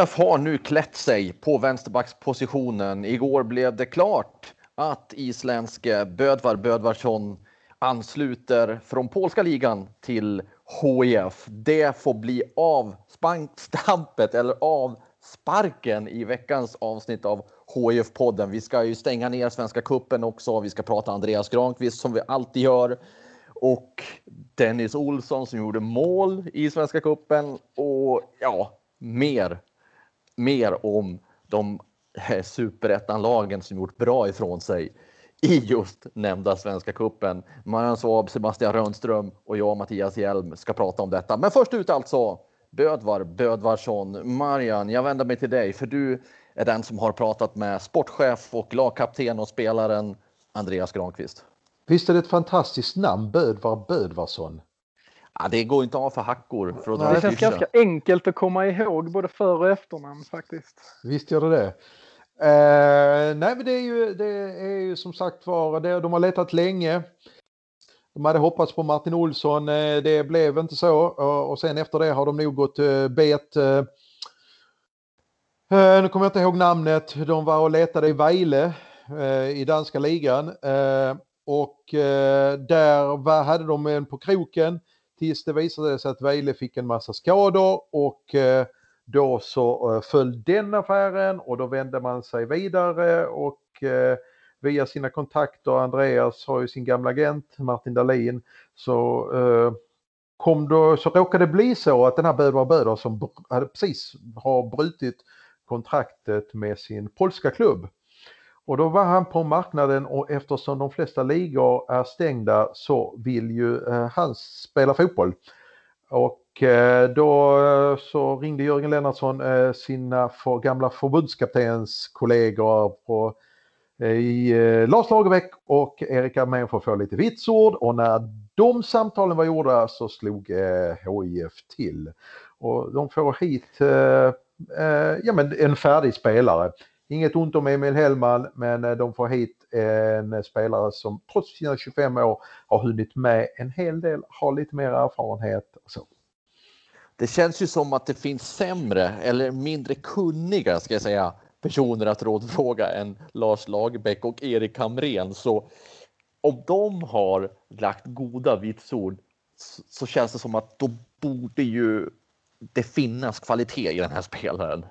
HIF har nu klätt sig på vänsterbackspositionen. Igår blev det klart att isländske Bödvar Bödvarsson ansluter från polska ligan till HIF. Det får bli avstampet eller avsparken i veckans avsnitt av HIF-podden. Vi ska ju stänga ner Svenska kuppen också. Vi ska prata Andreas Granqvist som vi alltid gör och Dennis Olsson som gjorde mål i Svenska kuppen och ja, mer, mer om de superettan-lagen som gjort bra ifrån sig i just nämnda Svenska kuppen. Marian Svab, Sebastian Rönnström och jag, Mattias Hjelm, ska prata om detta. Men först ut alltså Bödvar Bödvarsson. Marian, jag vänder mig till dig för du är den som har pratat med sportchef och lagkapten och spelaren Andreas Granqvist. Visst är det ett fantastiskt namn, Bödvar Bödvarsson? Ja, det går inte av för hackor. För att Nej, det känns ganska enkelt att komma ihåg både för och efternamn faktiskt. Visst gör det det. Eh, nej, men det är ju, det är ju som sagt var, det, de har letat länge. De hade hoppats på Martin Olsson, eh, det blev inte så och sen efter det har de nog gått eh, bet. Eh, eh, nu kommer jag inte ihåg namnet, de var och letade i Vejle eh, i danska ligan och där var, hade de en på kroken tills det visade sig att Vejle fick en massa skador och eh, då så eh, föll den affären och då vände man sig vidare och eh, via sina kontakter, Andreas har ju sin gamla agent Martin Dahlin, så kom då, så råkade det bli så att den här Bödvar Böder som hade precis har brutit kontraktet med sin polska klubb och då var han på marknaden och eftersom de flesta ligor är stängda så vill ju eh, han spela fotboll. Och eh, då eh, så ringde Jörgen Lennartsson eh, sina för, gamla förbundskaptenskollegor på, eh, i eh, Lars Lagerbäck och Erik Armén för att få lite vitsord och när de samtalen var gjorda så slog eh, HIF till. Och de får hit ja, men en färdig spelare. Inget ont om Emil Hellman men eh, de får hit en spelare som trots sina 25 år har hunnit med en hel del, har lite mer erfarenhet. Och så. Det känns ju som att det finns sämre eller mindre kunniga ska jag säga personer att rådfråga än Lars Lagerbäck och Erik Hamrén. Så om de har lagt goda vitsord så känns det som att då borde ju det finnas kvalitet i den här spelaren.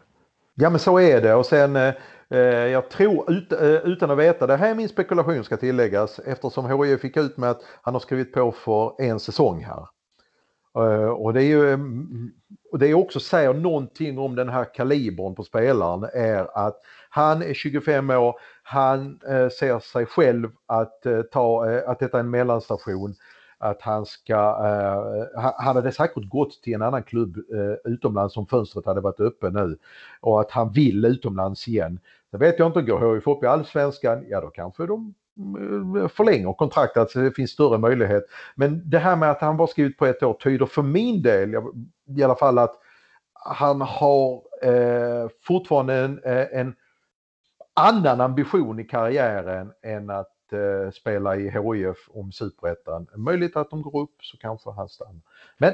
Ja men så är det och sen eh, eh, jag tror ut, eh, utan att veta, det här är min spekulation ska tilläggas eftersom HIF fick ut med att han har skrivit på för en säsong här. Eh, och det är ju eh, och det är också säger någonting om den här kalibern på spelaren är att han är 25 år, han eh, ser sig själv att, eh, ta, eh, att detta är en mellanstation att han ska, eh, han hade säkert gått till en annan klubb eh, utomlands om fönstret hade varit öppen nu och att han vill utomlands igen. Det vet jag inte, går HIF upp i allsvenskan, ja då kanske de eh, förlänger kontraktet så det finns större möjlighet. Men det här med att han bara skrivit på ett år tyder för min del i alla fall att han har eh, fortfarande en, eh, en annan ambition i karriären än att eh, spela i HIF om superettan. Möjligt att de går upp så kanske han stannar. Men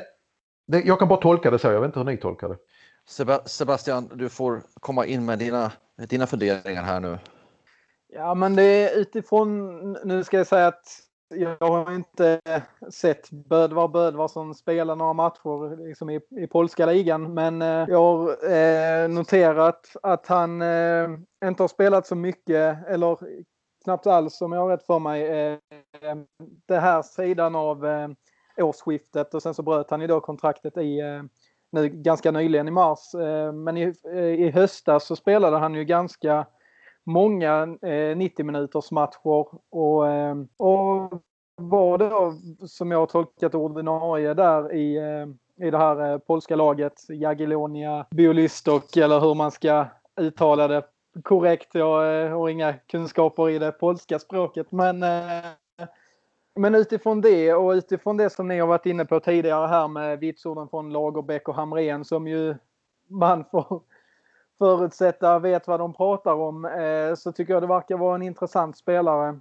det, jag kan bara tolka det så, jag vet inte hur ni tolkar det. Sebastian, du får komma in med dina, dina funderingar här nu. Ja, men det är utifrån, nu ska jag säga att jag har inte sett Bödvar Bödvarsson spela några matcher liksom i, i polska ligan, men eh, jag har eh, noterat att han eh, inte har spelat så mycket, eller knappt alls om jag har rätt för mig. Eh, det här sidan av eh, årsskiftet och sen så bröt han ju då kontraktet i, eh, nu ganska nyligen i mars. Men i, i höstas så spelade han ju ganska många 90 minuters matcher och, och var då, som jag har tolkat ordinarie där i, i det här polska laget, Jagiellonia Biolystok eller hur man ska uttala det korrekt. Jag eh, har inga kunskaper i det polska språket men eh, men utifrån det och utifrån det som ni har varit inne på tidigare här med vitsorden från Lagerbäck och Hamrén som ju man får förutsätta vet vad de pratar om eh, så tycker jag det verkar vara en intressant spelare.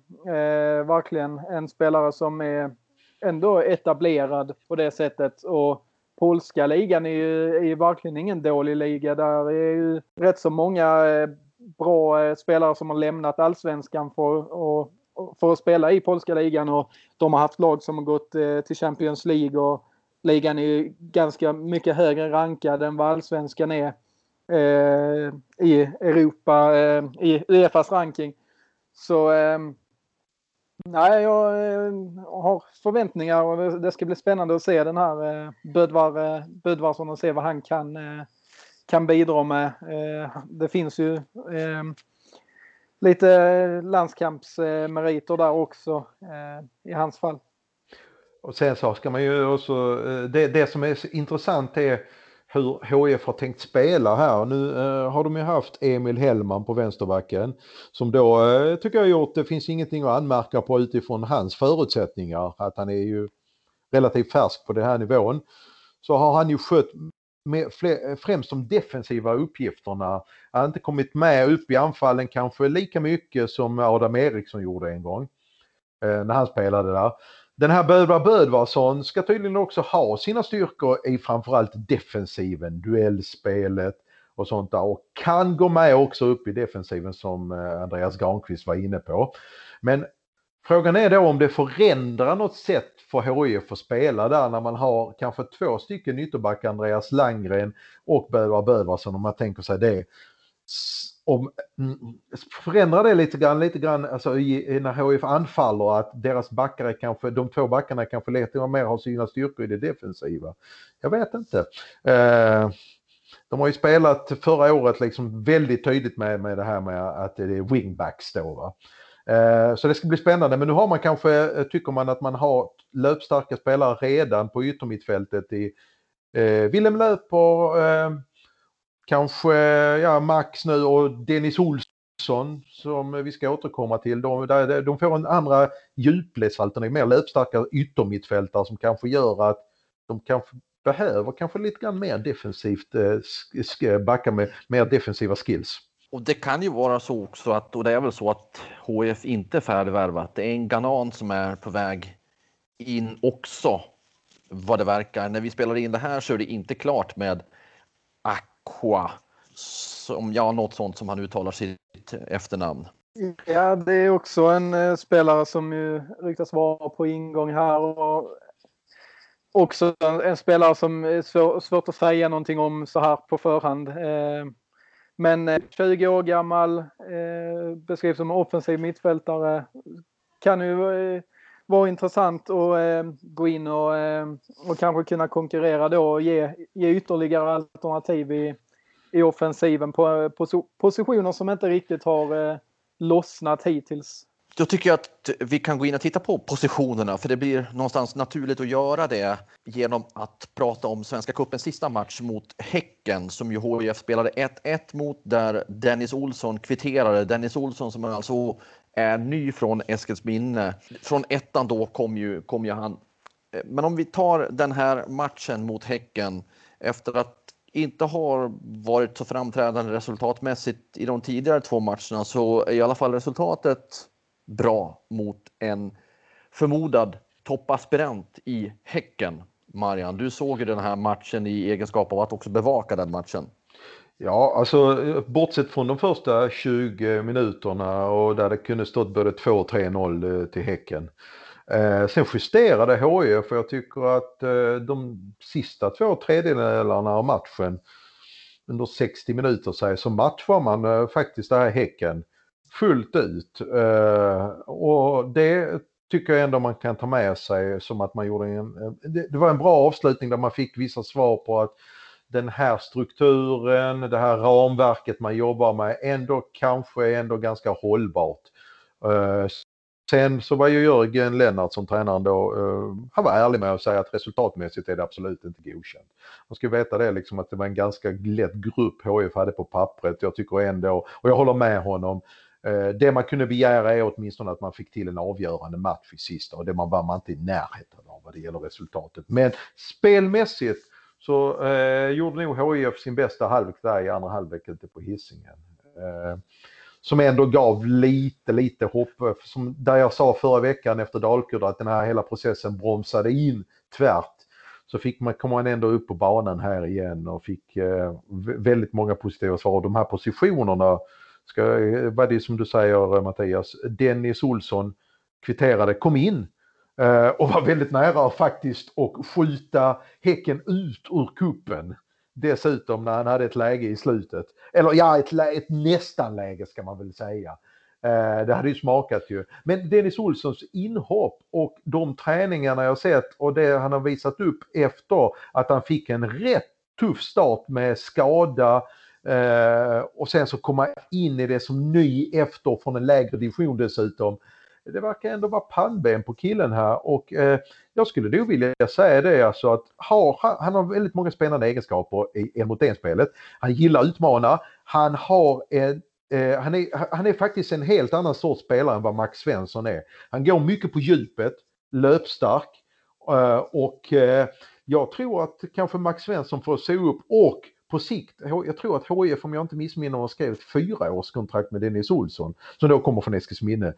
Verkligen en spelare som är ändå etablerad på det sättet. Och polska ligan är ju, är ju verkligen ingen dålig liga. Där är ju rätt så många bra eh, spelare som har lämnat allsvenskan för att för att spela i polska ligan och de har haft lag som har gått eh, till Champions League och ligan är ganska mycket högre rankad än vad allsvenskan är eh, i Europa, eh, i Uefas ranking. Så eh, nej, jag eh, har förväntningar och det ska bli spännande att se den här eh, Bödvar, eh, Bödvarsson och se vad han kan, eh, kan bidra med. Eh, det finns ju eh, lite landskampsmeriter där också eh, i hans fall. Och sen så ska man ju också, det, det som är intressant är hur HIF har tänkt spela här. Nu eh, har de ju haft Emil Hellman på vänsterbacken som då eh, tycker jag gjort, det finns ingenting att anmärka på utifrån hans förutsättningar, att han är ju relativt färsk på den här nivån. Så har han ju skött med, eh, främst de defensiva uppgifterna. Han har inte kommit med upp i anfallen kanske lika mycket som Adam Eriksson gjorde en gång. Eh, när han spelade där. Den här Bödvar Bödvarsson ska tydligen också ha sina styrkor i framförallt defensiven, duellspelet och sånt där och kan gå med också upp i defensiven som eh, Andreas Granqvist var inne på. Men Frågan är då om det förändrar något sätt för HIF att spela där när man har kanske två stycken ytterbackar, Andreas Langgren och Bövar Bövarsson om man tänker sig det. Om, mm, förändrar det lite grann, lite grann alltså i, när HIF anfaller att deras backar kanske, de två backarna kanske lite mer har sina styrkor i det defensiva? Jag vet inte. Eh, de har ju spelat förra året liksom väldigt tydligt med, med det här med att det är wingbacks då. Va? Eh, så det ska bli spännande, men nu har man kanske, eh, tycker man att man har löpstarka spelare redan på yttermittfältet i eh, Willem Löper, eh, kanske ja, Max nu och Dennis Olsson som vi ska återkomma till. De, de får en andra djupledsalternativ, mer löpstarka yttermittfältare som kanske gör att de kanske behöver kanske lite grann mer defensivt, eh, backa med mer defensiva skills. Och det kan ju vara så också att, och det är väl så att HF inte är färdigvärvat. Det är en Ganan som är på väg in också, vad det verkar. När vi spelar in det här så är det inte klart med Aqua, som, ja, något sånt som han uttalar sitt efternamn. Ja, det är också en eh, spelare som ju ryktas vara på ingång här. Och också en, en spelare som är svår, svårt att säga någonting om så här på förhand. Eh, men eh, 20 år gammal, eh, beskrivs som offensiv mittfältare. Kan ju eh, vara intressant att gå in och, och kanske kunna konkurrera då och ge, ge ytterligare alternativ i, i offensiven på, på positioner som inte riktigt har lossnat hittills. Då tycker jag att vi kan gå in och titta på positionerna för det blir någonstans naturligt att göra det genom att prata om Svenska Cupens sista match mot Häcken som ju HIF spelade 1-1 mot där Dennis Olsson kvitterade. Dennis Olsson som alltså är ny från Eskilsminne. Från ettan då kom ju, kom ju han. Men om vi tar den här matchen mot Häcken efter att inte har varit så framträdande resultatmässigt i de tidigare två matcherna så är i alla fall resultatet bra mot en förmodad toppaspirant i Häcken. Marian, du såg ju den här matchen i egenskap av att också bevaka den matchen. Ja, alltså bortsett från de första 20 minuterna och där det kunde stått både 2 och 3-0 eh, till Häcken. Eh, sen justerade HIF för jag tycker att eh, de sista två tredjedelarna av matchen under 60 minuter säg, så matchar man eh, faktiskt det här Häcken fullt ut. Eh, och det tycker jag ändå man kan ta med sig som att man gjorde en... Eh, det, det var en bra avslutning där man fick vissa svar på att den här strukturen, det här ramverket man jobbar med ändå kanske är ändå ganska hållbart. Eh, sen så var ju Jörgen Lennart som tränaren då, eh, han var ärlig med att säga att resultatmässigt är det absolut inte godkänt. Man ska veta det liksom att det var en ganska lätt grupp HIF hade på pappret. Jag tycker ändå, och jag håller med honom, Eh, det man kunde begära är åtminstone att man fick till en avgörande match i sista och det man var man inte i närheten av vad det gäller resultatet. Men spelmässigt så eh, gjorde nog HIF sin bästa halvlek där i andra halvlek ute på hissingen. Eh, som ändå gav lite, lite hopp. Eh, som där jag sa förra veckan efter Dalkurd att den här hela processen bromsade in tvärt. Så fick man, kom man ändå upp på banan här igen och fick eh, väldigt många positiva svar. De här positionerna ska, var det som du säger eh, Mattias, Dennis Olsson kvitterade, kom in eh, och var väldigt nära faktiskt att skjuta Häcken ut ur kuppen. Dessutom när han hade ett läge i slutet. Eller ja, ett, ett nästan läge ska man väl säga. Eh, det hade ju smakat ju. Men Dennis Olssons inhopp och de träningarna jag sett och det han har visat upp efter att han fick en rätt tuff start med skada, Eh, och sen så komma in i det som ny efter från en lägre division dessutom. Det verkar ändå vara pannben på killen här och eh, jag skulle nog vilja säga det alltså att har, han har väldigt många spännande egenskaper i en mot en-spelet. Han gillar utmana, han har en eh, han, är, han är faktiskt en helt annan sorts spelare än vad Max Svensson är. Han går mycket på djupet, löpstark eh, och eh, jag tror att kanske Max Svensson får se upp och på sikt, jag tror att HIF om jag inte missminner mig skrev ett fyraårskontrakt med Dennis Olsson som då kommer från Eskilsminne.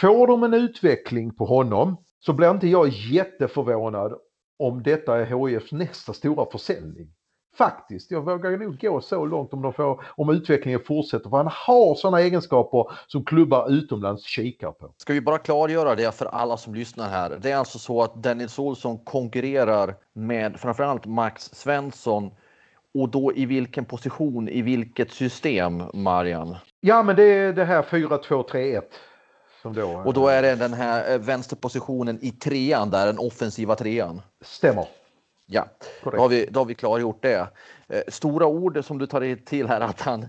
Får de en utveckling på honom så blir inte jag jätteförvånad om detta är HIFs nästa stora försäljning. Faktiskt, jag vågar nog gå så långt om, de får, om utvecklingen fortsätter för han har sådana egenskaper som klubbar utomlands kikar på. Ska vi bara klargöra det för alla som lyssnar här. Det är alltså så att Dennis Olsson konkurrerar med framförallt Max Svensson och då i vilken position, i vilket system, Marian? Ja, men det är det här 4-2-3-1. Som då, och då är det den här eh, vänsterpositionen i trean, där den offensiva trean? Stämmer. Ja, då har, vi, då har vi klargjort det. Eh, stora ord som du tar till här att han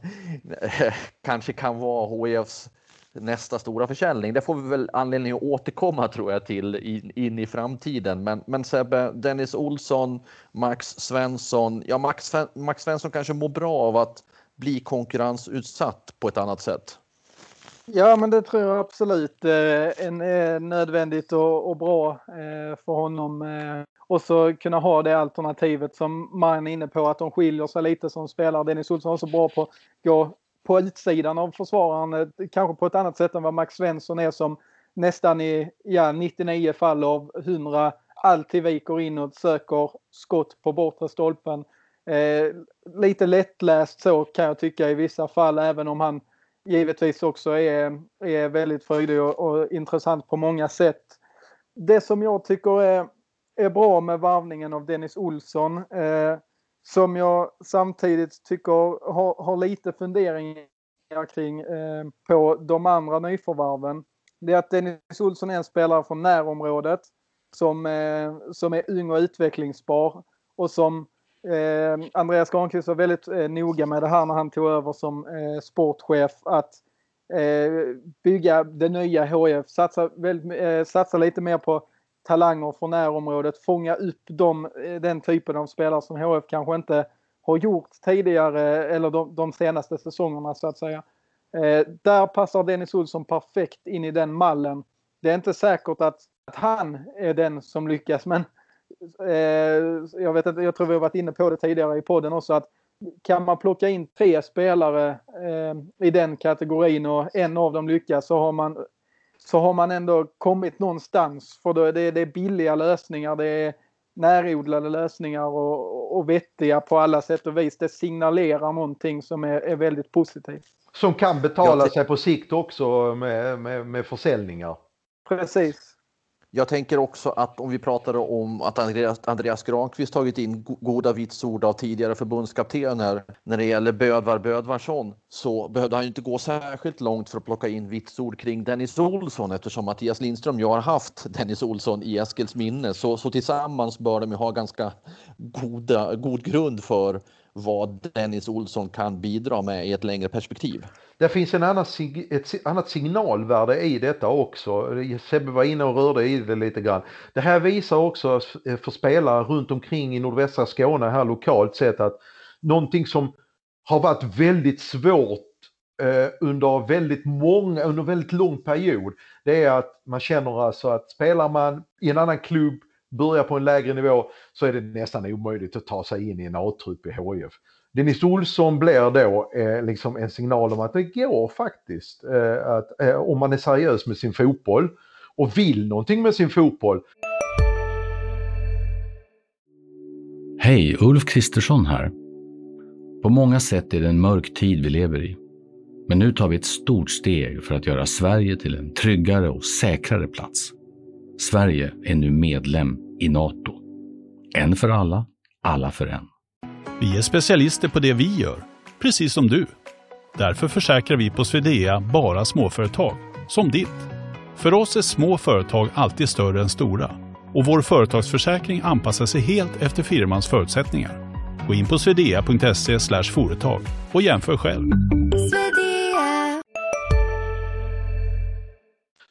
eh, kanske kan vara HIFs nästa stora försäljning. Det får vi väl anledning att återkomma tror jag till in, in i framtiden. Men, men Sebbe, Dennis Olsson, Max Svensson. Ja, Max, Max Svensson kanske mår bra av att bli konkurrensutsatt på ett annat sätt. Ja, men det tror jag absolut eh, är eh, nödvändigt och, bra eh, för honom. Och så kunna ha det alternativet som man är inne på att de skiljer sig lite som spelare. Dennis Olsson är så bra på att gå på utsidan av försvararen, eh, kanske på ett annat sätt än vad Max Svensson är som nästan i ja, 99 fall av 100 alltid viker inåt, söker skott på bortre stolpen. Eh, lite lättläst så kan jag tycka i vissa fall, även om han givetvis också är, är väldigt fröjdig och, och intressant på många sätt. Det som jag tycker är, är bra med varvningen av Dennis Olsson eh, som jag samtidigt tycker har, har lite funderingar kring eh, på de andra nyförvärven. Det är att Dennis Olsson är en spelare från närområdet som, eh, som är ung och utvecklingsbar och som eh, Andreas Granqvist var väldigt eh, noga med det här när han tog över som eh, sportchef att eh, bygga det nya HF, satsa, väldigt, eh, satsa lite mer på talanger från närområdet, fånga upp dem, eh, den typen av spelare som HF kanske inte har gjort tidigare eller de, de senaste säsongerna så att säga. Eh, där passar Dennis Olsson perfekt in i den mallen. Det är inte säkert att, att han är den som lyckas men eh, jag, vet inte, jag tror vi har varit inne på det tidigare i podden också att kan man plocka in tre spelare eh, i den kategorin och en av dem lyckas så har man så har man ändå kommit någonstans. För då är det, det är billiga lösningar, det är närodlade lösningar och, och vettiga på alla sätt och vis. Det signalerar någonting som är, är väldigt positivt. Som kan betala sig på sikt också med, med, med försäljningar. Precis. Jag tänker också att om vi pratade om att Andreas, Andreas Granqvist tagit in goda vitsord av tidigare förbundskaptener när det gäller Bödvar Bödvarsson så behövde han inte gå särskilt långt för att plocka in vitsord kring Dennis Olsson eftersom Mattias Lindström ju har haft Dennis Olsson i Eskils minne. Så, så tillsammans bör de ha ganska goda, god grund för vad Dennis Olsson kan bidra med i ett längre perspektiv. Det finns en annan, ett annat signalvärde i detta också. Sebbe var inne och rörde i det lite grann. Det här visar också eh, för spelare runt omkring i nordvästra Skåne här lokalt sett att någonting som har varit väldigt svårt eh, under väldigt många, under väldigt lång period. Det är att man känner alltså att spelar man i en annan klubb börjar på en lägre nivå så är det nästan omöjligt att ta sig in i en A-trupp i HIF. Dennis Olsson blir då eh, liksom en signal om att det går faktiskt eh, att, eh, om man är seriös med sin fotboll och vill någonting med sin fotboll. Hej, Ulf Kristersson här. På många sätt är det en mörk tid vi lever i. Men nu tar vi ett stort steg för att göra Sverige till en tryggare och säkrare plats. Sverige är nu medlem i Nato. En för alla, alla för en. Vi är specialister på det vi gör, precis som du. Därför försäkrar vi på Swedea bara småföretag, som ditt. För oss är små företag alltid större än stora och vår företagsförsäkring anpassar sig helt efter firmans förutsättningar. Gå in på swedea.se företag och jämför själv.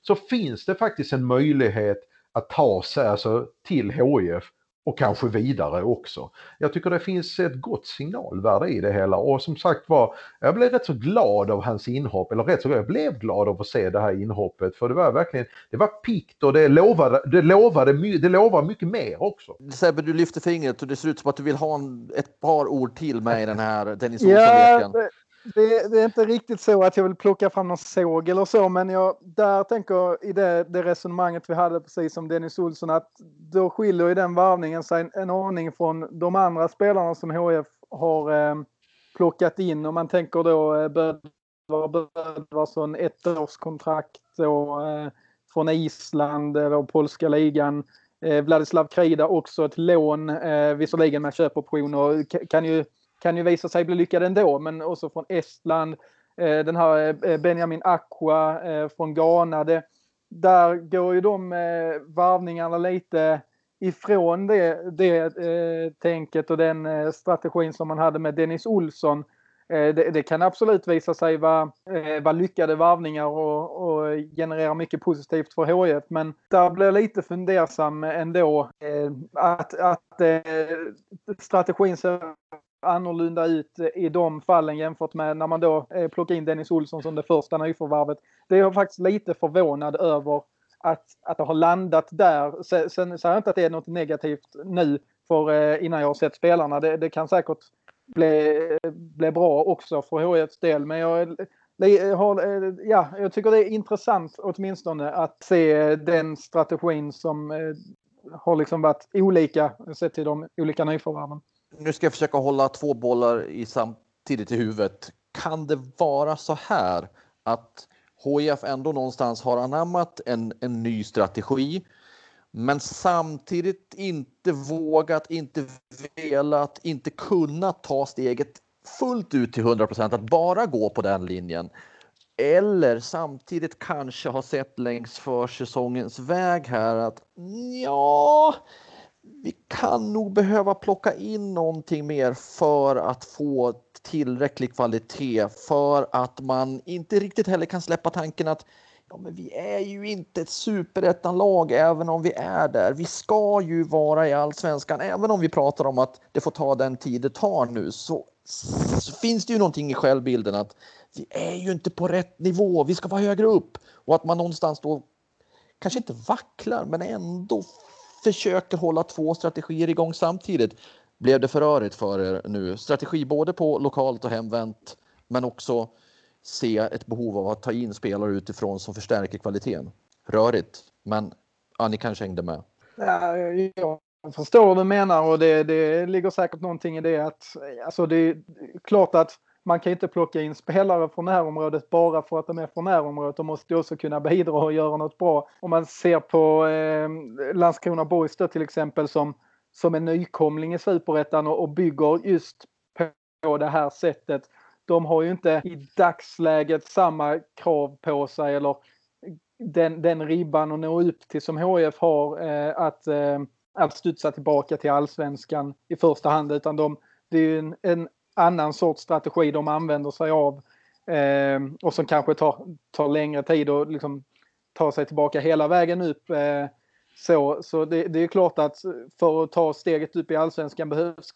Så finns det faktiskt en möjlighet att ta sig alltså, till HIF och kanske vidare också. Jag tycker det finns ett gott signalvärde i det hela och som sagt var, jag blev rätt så glad av hans inhopp, eller rätt så jag blev glad av att se det här inhoppet för det var verkligen, det var pikt och det lovade, det lovade, det lovar mycket mer också. Sebbe, du lyfter fingret och det ser ut som att du vill ha en, ett par ord till med i den här Dennis Olsson-leken. Ja, det, det, är inte riktigt så att jag vill plocka fram någon såg eller så, men jag där tänker i det, det resonemanget vi hade precis som Dennis Olsson att då skiljer ju den varvningen sig en, en aning från de andra spelarna som HF har eh, plockat in. Om man tänker då eh, Bödvarsson ettårskontrakt och eh, från Island eh, eller polska ligan. Eh, Vladislav Krida också ett lån, eh, visserligen med köpoption och kan ju kan ju visa sig bli lyckad ändå, men också från Estland. Eh, den här eh, Benjamin Aqua eh, från Ghana. Det, där går ju de eh, varvningarna lite ifrån det, det eh, tänket och den strategin som man hade med Dennis Olsson. Det, det, kan absolut visa sig vara, vara lyckade varvningar och, och generera mycket positivt för HIF. Men där blir jag lite fundersam ändå. Att, att strategin ser annorlunda ut eh, i de fallen jämfört med när man då eh, plockar in Dennis Olsson som det första nyförvärvet. Det är jag faktiskt lite förvånad över att, att det har landat där. Sen, säger jag inte att det är något negativt nu för eh, innan jag har sett spelarna. Det, det kan säkert bli, bli bra också för HIFs del. Men jag, ja, jag tycker det är intressant åtminstone att se den strategin som har liksom varit olika sett till de olika nyförvärven nu ska jag försöka hålla två bollar i samtidigt i huvudet. Kan det vara så här att HIF ändå någonstans har anammat en, en ny strategi men samtidigt inte vågat, inte velat, inte kunnat ta steget fullt ut till 100% att bara gå på den linjen. Eller samtidigt kanske har sett längs försäsongens väg här att ja, vi kan nog behöva plocka in någonting mer för att få tillräcklig kvalitet för att man inte riktigt heller kan släppa tanken att ja, men vi är ju inte ett superettanlag även om vi är där. Vi ska ju vara i allsvenskan även om vi pratar om att det får ta den tid det tar nu så, så finns det ju någonting i självbilden att vi är ju inte på rätt nivå. Vi ska vara högre upp och att man någonstans då kanske inte vacklar men ändå försöker hålla två strategier igång samtidigt. Blev det för rörigt för er nu? Strategi både på lokalt och hemvänt, men också se ett behov av att ta in spelare utifrån som förstärker kvaliteten. Rörigt, men ja, ni kanske hängde med. Ja, jag förstår vad du menar och det, det ligger säkert någonting i det att alltså det är klart att man kan inte plocka in spelare från närområdet bara för att de är från närområdet. De måste också kunna bidra och göra något bra. Om man ser på eh, Landskrona Boys då till exempel som, som en nykomling i Superettan och, och bygger just på det här sättet. De har ju inte i dagsläget samma krav på sig eller den, den ribban att nå upp till som HF har eh, att, eh, att studsa tillbaka till allsvenskan i första hand utan de, det är en, en annan sorts strategi de använder sig av eh, och som kanske tar, tar längre tid att liksom ta sig tillbaka hela vägen upp. Eh, så så det, det, är klart att för att ta steget upp i allsvenskan behövs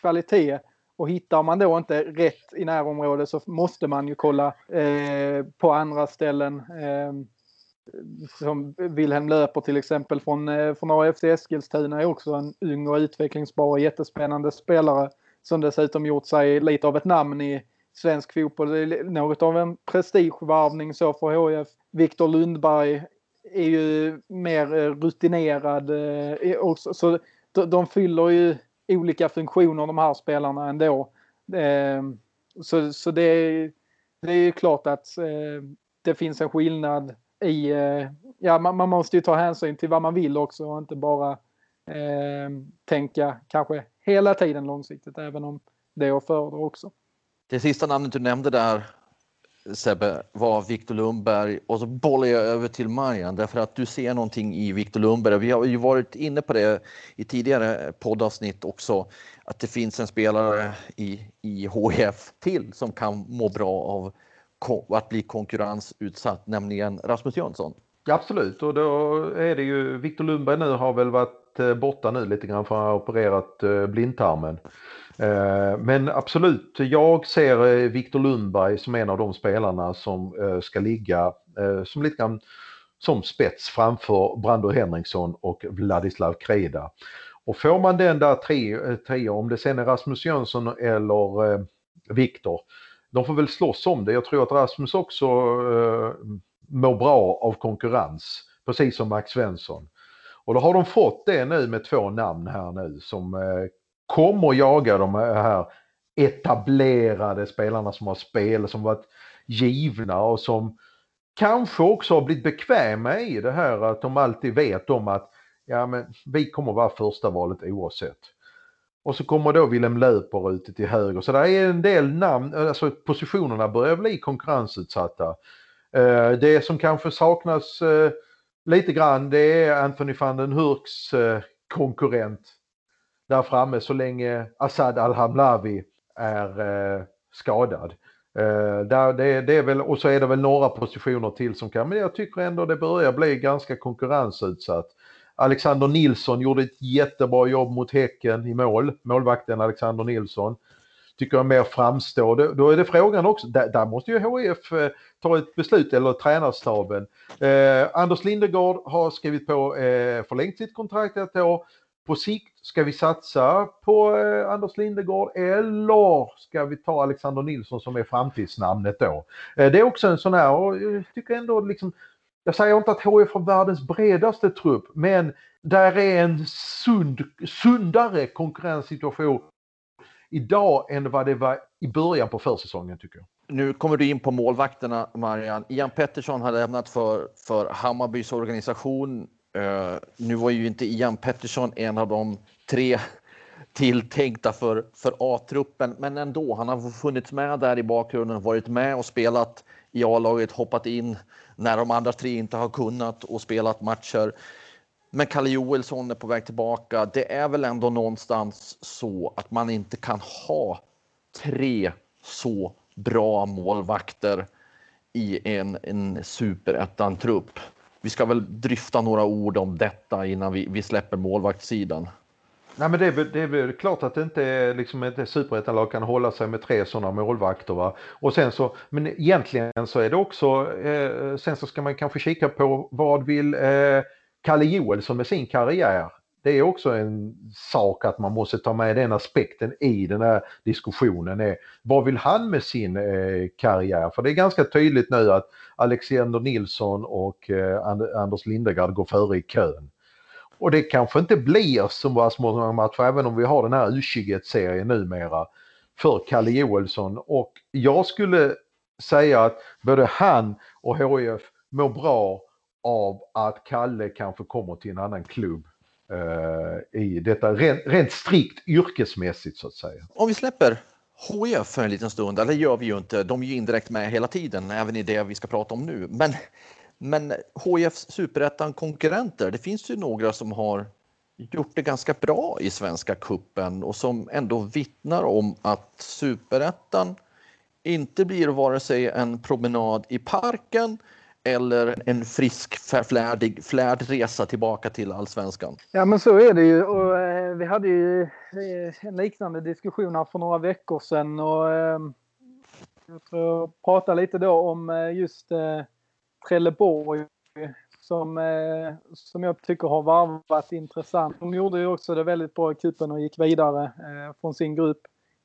kvalitet och hittar man då inte rätt i närområdet så måste man ju kolla eh, på andra ställen. Eh, som Wilhelm Löper till exempel från, eh, från AFC Eskilstuna är också en ung och utvecklingsbar och jättespännande spelare som dessutom gjort sig lite av ett namn i svensk fotboll. Det är något av en prestigevarvning så för HIF. Viktor Lundberg är ju mer eh, rutinerad eh, också, så de fyller ju olika funktioner de här spelarna ändå. Ehm, så, så det, är, det är klart att eh, det finns en skillnad i, ja man, man, måste ju ta hänsyn till vad man vill också och inte bara ehm, tänka kanske hela tiden långsiktigt även om det är att föredra också. Det sista namnet du nämnde där Sebbe var Viktor Lundberg och så bollar jag över till Marian därför att du ser någonting i Viktor Lundberg. Vi har ju varit inne på det i tidigare poddavsnitt också att det finns en spelare i, i HIF till som kan må bra av att bli konkurrensutsatt, nämligen Rasmus Jönsson. Ja, absolut, och då är det ju Viktor Lundberg nu har väl varit Eh, borta nu lite grann för han har opererat eh, blindtarmen. Eh, men absolut, jag ser Viktor Lundberg som en av de spelarna som ska ligga som lite grann som spets framför Brando Henriksson och Vladislav Kreda. Och får man den där tre, tre om det sen är Rasmus Jönsson eller Viktor de får väl slåss om det. Jag tror att Rasmus också eh, mår bra av konkurrens, precis som Max Svensson. Och då har de fått det nu med två namn här nu som eh, kommer jaga de här etablerade spelarna som har spel, som varit givna och som kanske också har blivit bekväma i det här att de alltid vet om att ja, men vi kommer vara första valet oavsett. Och så kommer då Willem Löper ute till höger. Så där är en del namn, alltså positionerna börjar bli konkurrensutsatta. Eh, det som kanske saknas eh, lite grann det är Anthony van den Hurks eh, konkurrent där framme så länge Assad Al-Hamlavi är eh, skadad. Eh, där det, det, är väl, och så är det väl några positioner till som kan, men jag tycker ändå det börjar bli ganska konkurrensutsatt. Alexander Nilsson gjorde ett jättebra jobb mot Häcken i mål, målvakten Alexander Nilsson. Tycker jag mer framstår. Då är det frågan också, där, där måste ju HIF eh, ta ett beslut, eller tränarstaben. Eh, Anders Lindegård har skrivit på eh, förlängt sitt kontrakt ett år. På sikt, ska vi satsa på eh, Anders Lindegård eller ska vi ta Alexander Nilsson som är framtidsnamnet då? Eh, det är också en sån här, och jag tycker ändå liksom jag säger inte att HIF har världens bredaste trupp, men där är en sund, sundare konkurrenssituation idag än vad det var i början på försäsongen tycker jag. Nu kommer du in på målvakterna Marian. Ian Pettersson har lämnat för, för Hammarbys organisation. Uh, nu var ju inte Ian Pettersson en av de tre tilltänkta för, för A-truppen, men ändå. Han har funnits med där i bakgrunden, varit med och spelat i A-laget, hoppat in när de andra tre inte har kunnat och spelat matcher. Men Kalle Joelsson är på väg tillbaka. Det är väl ändå någonstans så att man inte kan ha tre så bra målvakter i en, en superettan-trupp. Vi ska väl dryfta några ord om detta innan vi, vi släpper målvaktssidan. Nej men det är, väl, det är väl klart att det inte är liksom ett superettanlag kan hålla sig med tre sådana målvakter va. Och sen så, men egentligen så är det också, eh, sen så ska man kanske kika på vad vill eh, Kalle Joelsson med sin karriär. Det är också en sak att man måste ta med den aspekten i den här diskussionen. Är, vad vill han med sin eh, karriär? För det är ganska tydligt nu att Alexander Nilsson och eh, Anders Lindegard går före i kön. Och det kanske inte blir så många matcher även om vi har den här U21-serien numera. för Kalle Joelsson och jag skulle säga att både han och HIF mår bra av att Kalle kanske kommer till en annan klubb eh, i detta rent, rent strikt yrkesmässigt så att säga. Om vi släpper HIF för en liten stund, eller det gör vi ju inte, de är ju indirekt med hela tiden, även i det vi ska prata om nu. Men, men HIFs superettan konkurrenter, det finns ju några som har gjort det ganska bra i Svenska kuppen och som ändå vittnar om att superettan inte blir vare sig en promenad i parken eller en frisk, flärdig, flärd resa tillbaka till allsvenskan. Ja men så är det ju och eh, vi hade ju eh, en liknande diskussion här för några veckor sedan och eh, jag tror jag pratade lite då om eh, just eh, Trelleborg som, eh, som jag tycker har varvat intressant. De gjorde ju också det väldigt bra i cupen och gick vidare eh, från sin grupp.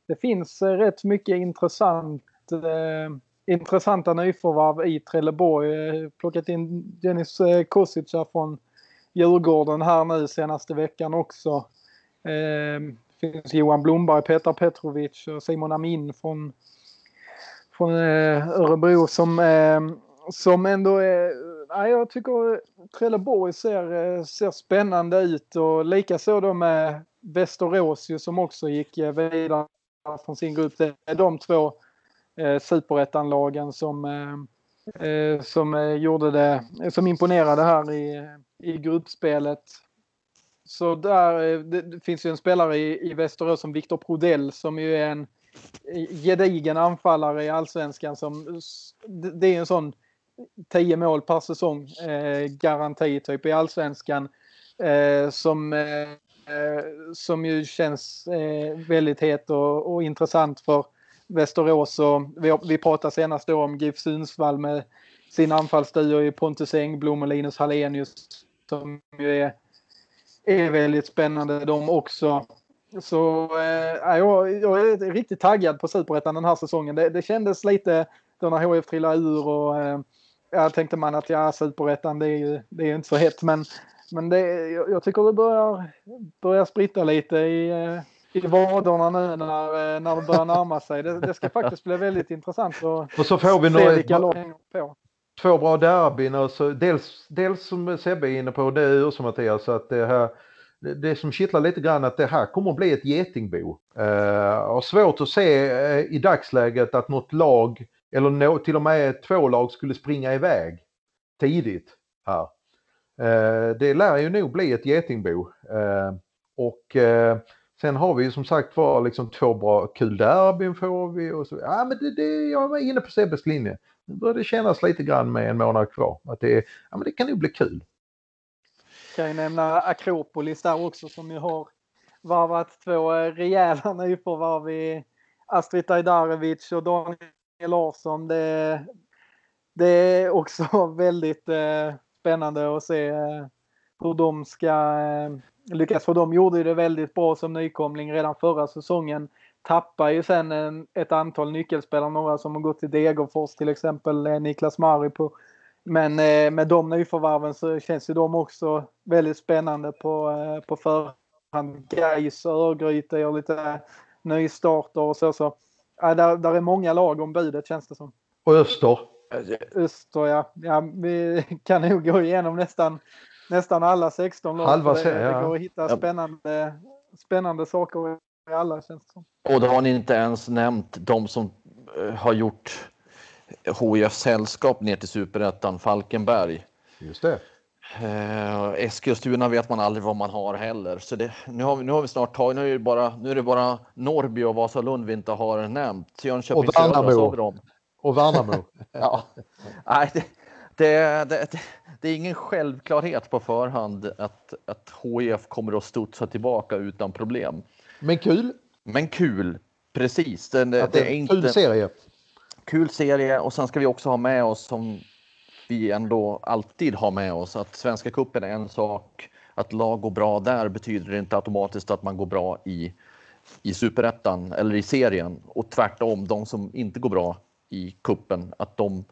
Det finns eh, rätt mycket intressant eh, intressanta nyförvärv i Trelleborg. Eh, plockat in Dennis eh, Kosica från Djurgården här nu senaste veckan också. Eh, finns Johan Blomberg, Petar Petrovic och Simon Amin från, från eh, Örebro som, eh, som ändå är... Nej jag tycker Trelleborg ser, eh, ser spännande ut och likaså då med Västerås som också gick vidare från sin grupp. Det är de två eh, superettanlagen som, eh, eh som eh, gjorde det, som imponerade här i, i gruppspelet. Så där, eh, det finns ju en spelare i, i Västerås som Viktor Prodell som ju är en gedigen anfallare i allsvenskan som det är en sån 10 mål per säsong eh, garanti typ i allsvenskan eh, som eh, som ju känns väldigt het och, och intressant för Västerås och vi, vi pratade senast då om GIF Sundsvall med sin anfallsduo i Pontus Engblom och Linus Hallenius som ju är, är väldigt spännande de också. Så eh, jag, jag är riktigt taggad på Superettan den här säsongen. Det, det kändes lite då när HF trillade ur och eh, jag tänkte man att ja, Superettan det är ju det är inte så hett men, men det, jag, jag tycker det börjar, börjar spritta lite i, eh, i vaderna nu när, eh, när det börjar närma sig. Det, det ska faktiskt bli väldigt intressant att och så får vi se vilka lag hänger på. Två bra derbyn och så dels, dels som Sebbe är inne på, det är som Mattias, att det här det som kittlar lite grann att det här kommer att bli ett getingbo. Uh, och svårt att se uh, i dagsläget att något lag eller no, till och med två lag skulle springa iväg tidigt här. Uh, det lär ju nog bli ett getingbo. och Sen har vi ju som sagt var liksom två bra kul derbyn får vi och så. Ja men det, det, jag var inne på Sebbes linje. Nu börjar det kännas lite grann med en månad kvar. Att det, ja, men det kan nog bli kul. Kan ju nämna Akropolis där också som ju har varvat två eh, rejäla nyförvärv i Astrid Ajdarevic och Daniel Larsson. Det, det är också väldigt eh, spännande att se eh, hur de ska eh, lyckas få dem gjorde det väldigt bra som nykomling redan förra säsongen. Tappar ju sen en, ett antal nyckelspelare, några som har gått till Degerfors till exempel eh, Niklas Maripo. Men eh, med de nyförvärven så känns ju de också väldigt spännande på, eh, på förhand. Gais och Örgryte gör lite nystarter och så. så ja, där, där är många lag om budet känns det som. Och Öster? Öster ja. ja. Vi kan nog gå igenom nästan nästan alla 16 lag. Halva det, det går att hitta spännande, spännande saker i alla känns det som. Och då har ni inte ens nämnt de som eh, har gjort HIF sällskap ner till superettan, Falkenberg. Just det. Eh, Eskilstuna vet man aldrig vad man har heller. Så det, nu, har vi, nu har vi snart tagit, nu är det bara, nu är det bara Norrby och Vasalund vi inte har nämnt. Jönköping och Värnamo. Och Värnamo. ja. Nej, det, det, det, det, är ingen självklarhet på förhand att, att HIF kommer att studsa tillbaka utan problem. Men kul. Men kul, precis. Det, det, det är inte... Kul serie. Kul serie och sen ska vi också ha med oss som vi ändå alltid har med oss att Svenska cupen är en sak. Att lag går bra där betyder inte automatiskt att man går bra i, i superettan eller i serien och tvärtom. De som inte går bra i kuppen att de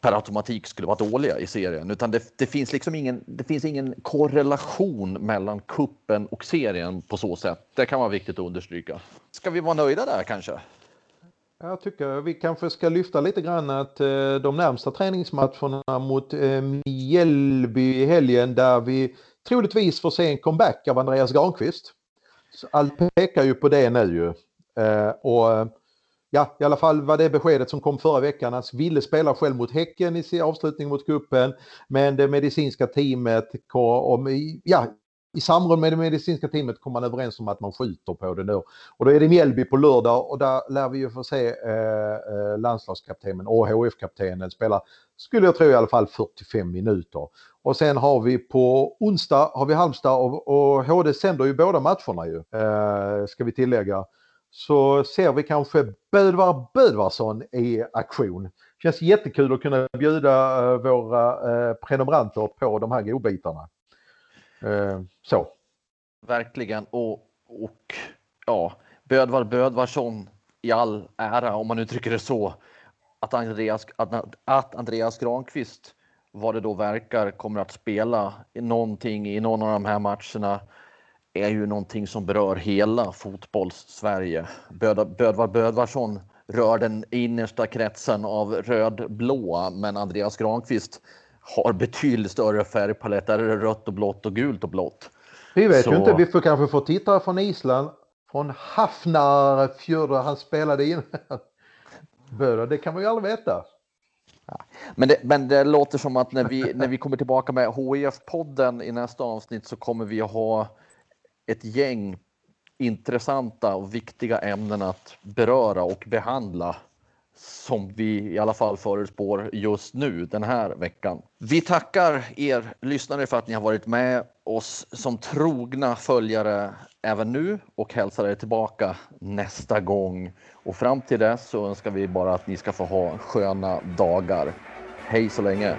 per automatik skulle vara dåliga i serien, utan det, det, finns liksom ingen, det finns ingen korrelation mellan kuppen och serien på så sätt. Det kan vara viktigt att understryka. Ska vi vara nöjda där kanske? Jag tycker vi kanske ska lyfta lite grann att eh, de närmsta träningsmatcherna mot eh, Mjällby i helgen där vi troligtvis får se en comeback av Andreas Granqvist. Så allt pekar ju på det nu ju. Eh, och ja, i alla fall var det beskedet som kom förra veckan. Han ville spela själv mot Häcken i avslutningen mot kuppen men det medicinska teamet kom, ja, i samråd med det medicinska teamet kom man överens om att man skjuter på det nu. Och då är det Mjällby på lördag och där lär vi ju få se eh, eh landslagskaptenen och HF-kaptenen spela, skulle jag tro i alla fall 45 minuter. Och sen har vi på onsdag har vi Halmstad och, och HD sänder ju båda matcherna ju, eh, ska vi tillägga. Så ser vi kanske Bödvar Bödvarsson i aktion. Känns jättekul att kunna bjuda eh, våra eh, prenumeranter på de här godbitarna. Eh, så. Verkligen och, och ja, Bödvar Bödvarsson i all ära om man uttrycker det så. Att Andreas, att, att Andreas Granqvist vad det då verkar kommer att spela någonting i någon av de här matcherna är ju någonting som berör hela fotbolls-Sverige. Bödvar Bödvarsson rör den innersta kretsen av röd-blåa, men Andreas Granqvist har betydligt större färgpalett. Där är det rött och blått och gult och blått. Vi vet Så... ju inte, vi får kanske få tittare från Island, från Hafnarfjörd han spelade in. Böder, det kan man ju aldrig veta. Men, det, men det låter som att när vi, när vi kommer tillbaka med HIF-podden i nästa avsnitt så kommer vi att ha ett gäng intressanta och viktiga ämnen att beröra och behandla som vi i alla fall förutspår just nu den här veckan. Vi tackar er lyssnare för att ni har varit med oss som trogna följare även nu och hälsar er tillbaka nästa gång. Och fram till dess så önskar vi bara att ni ska få ha sköna dagar. Hej så länge!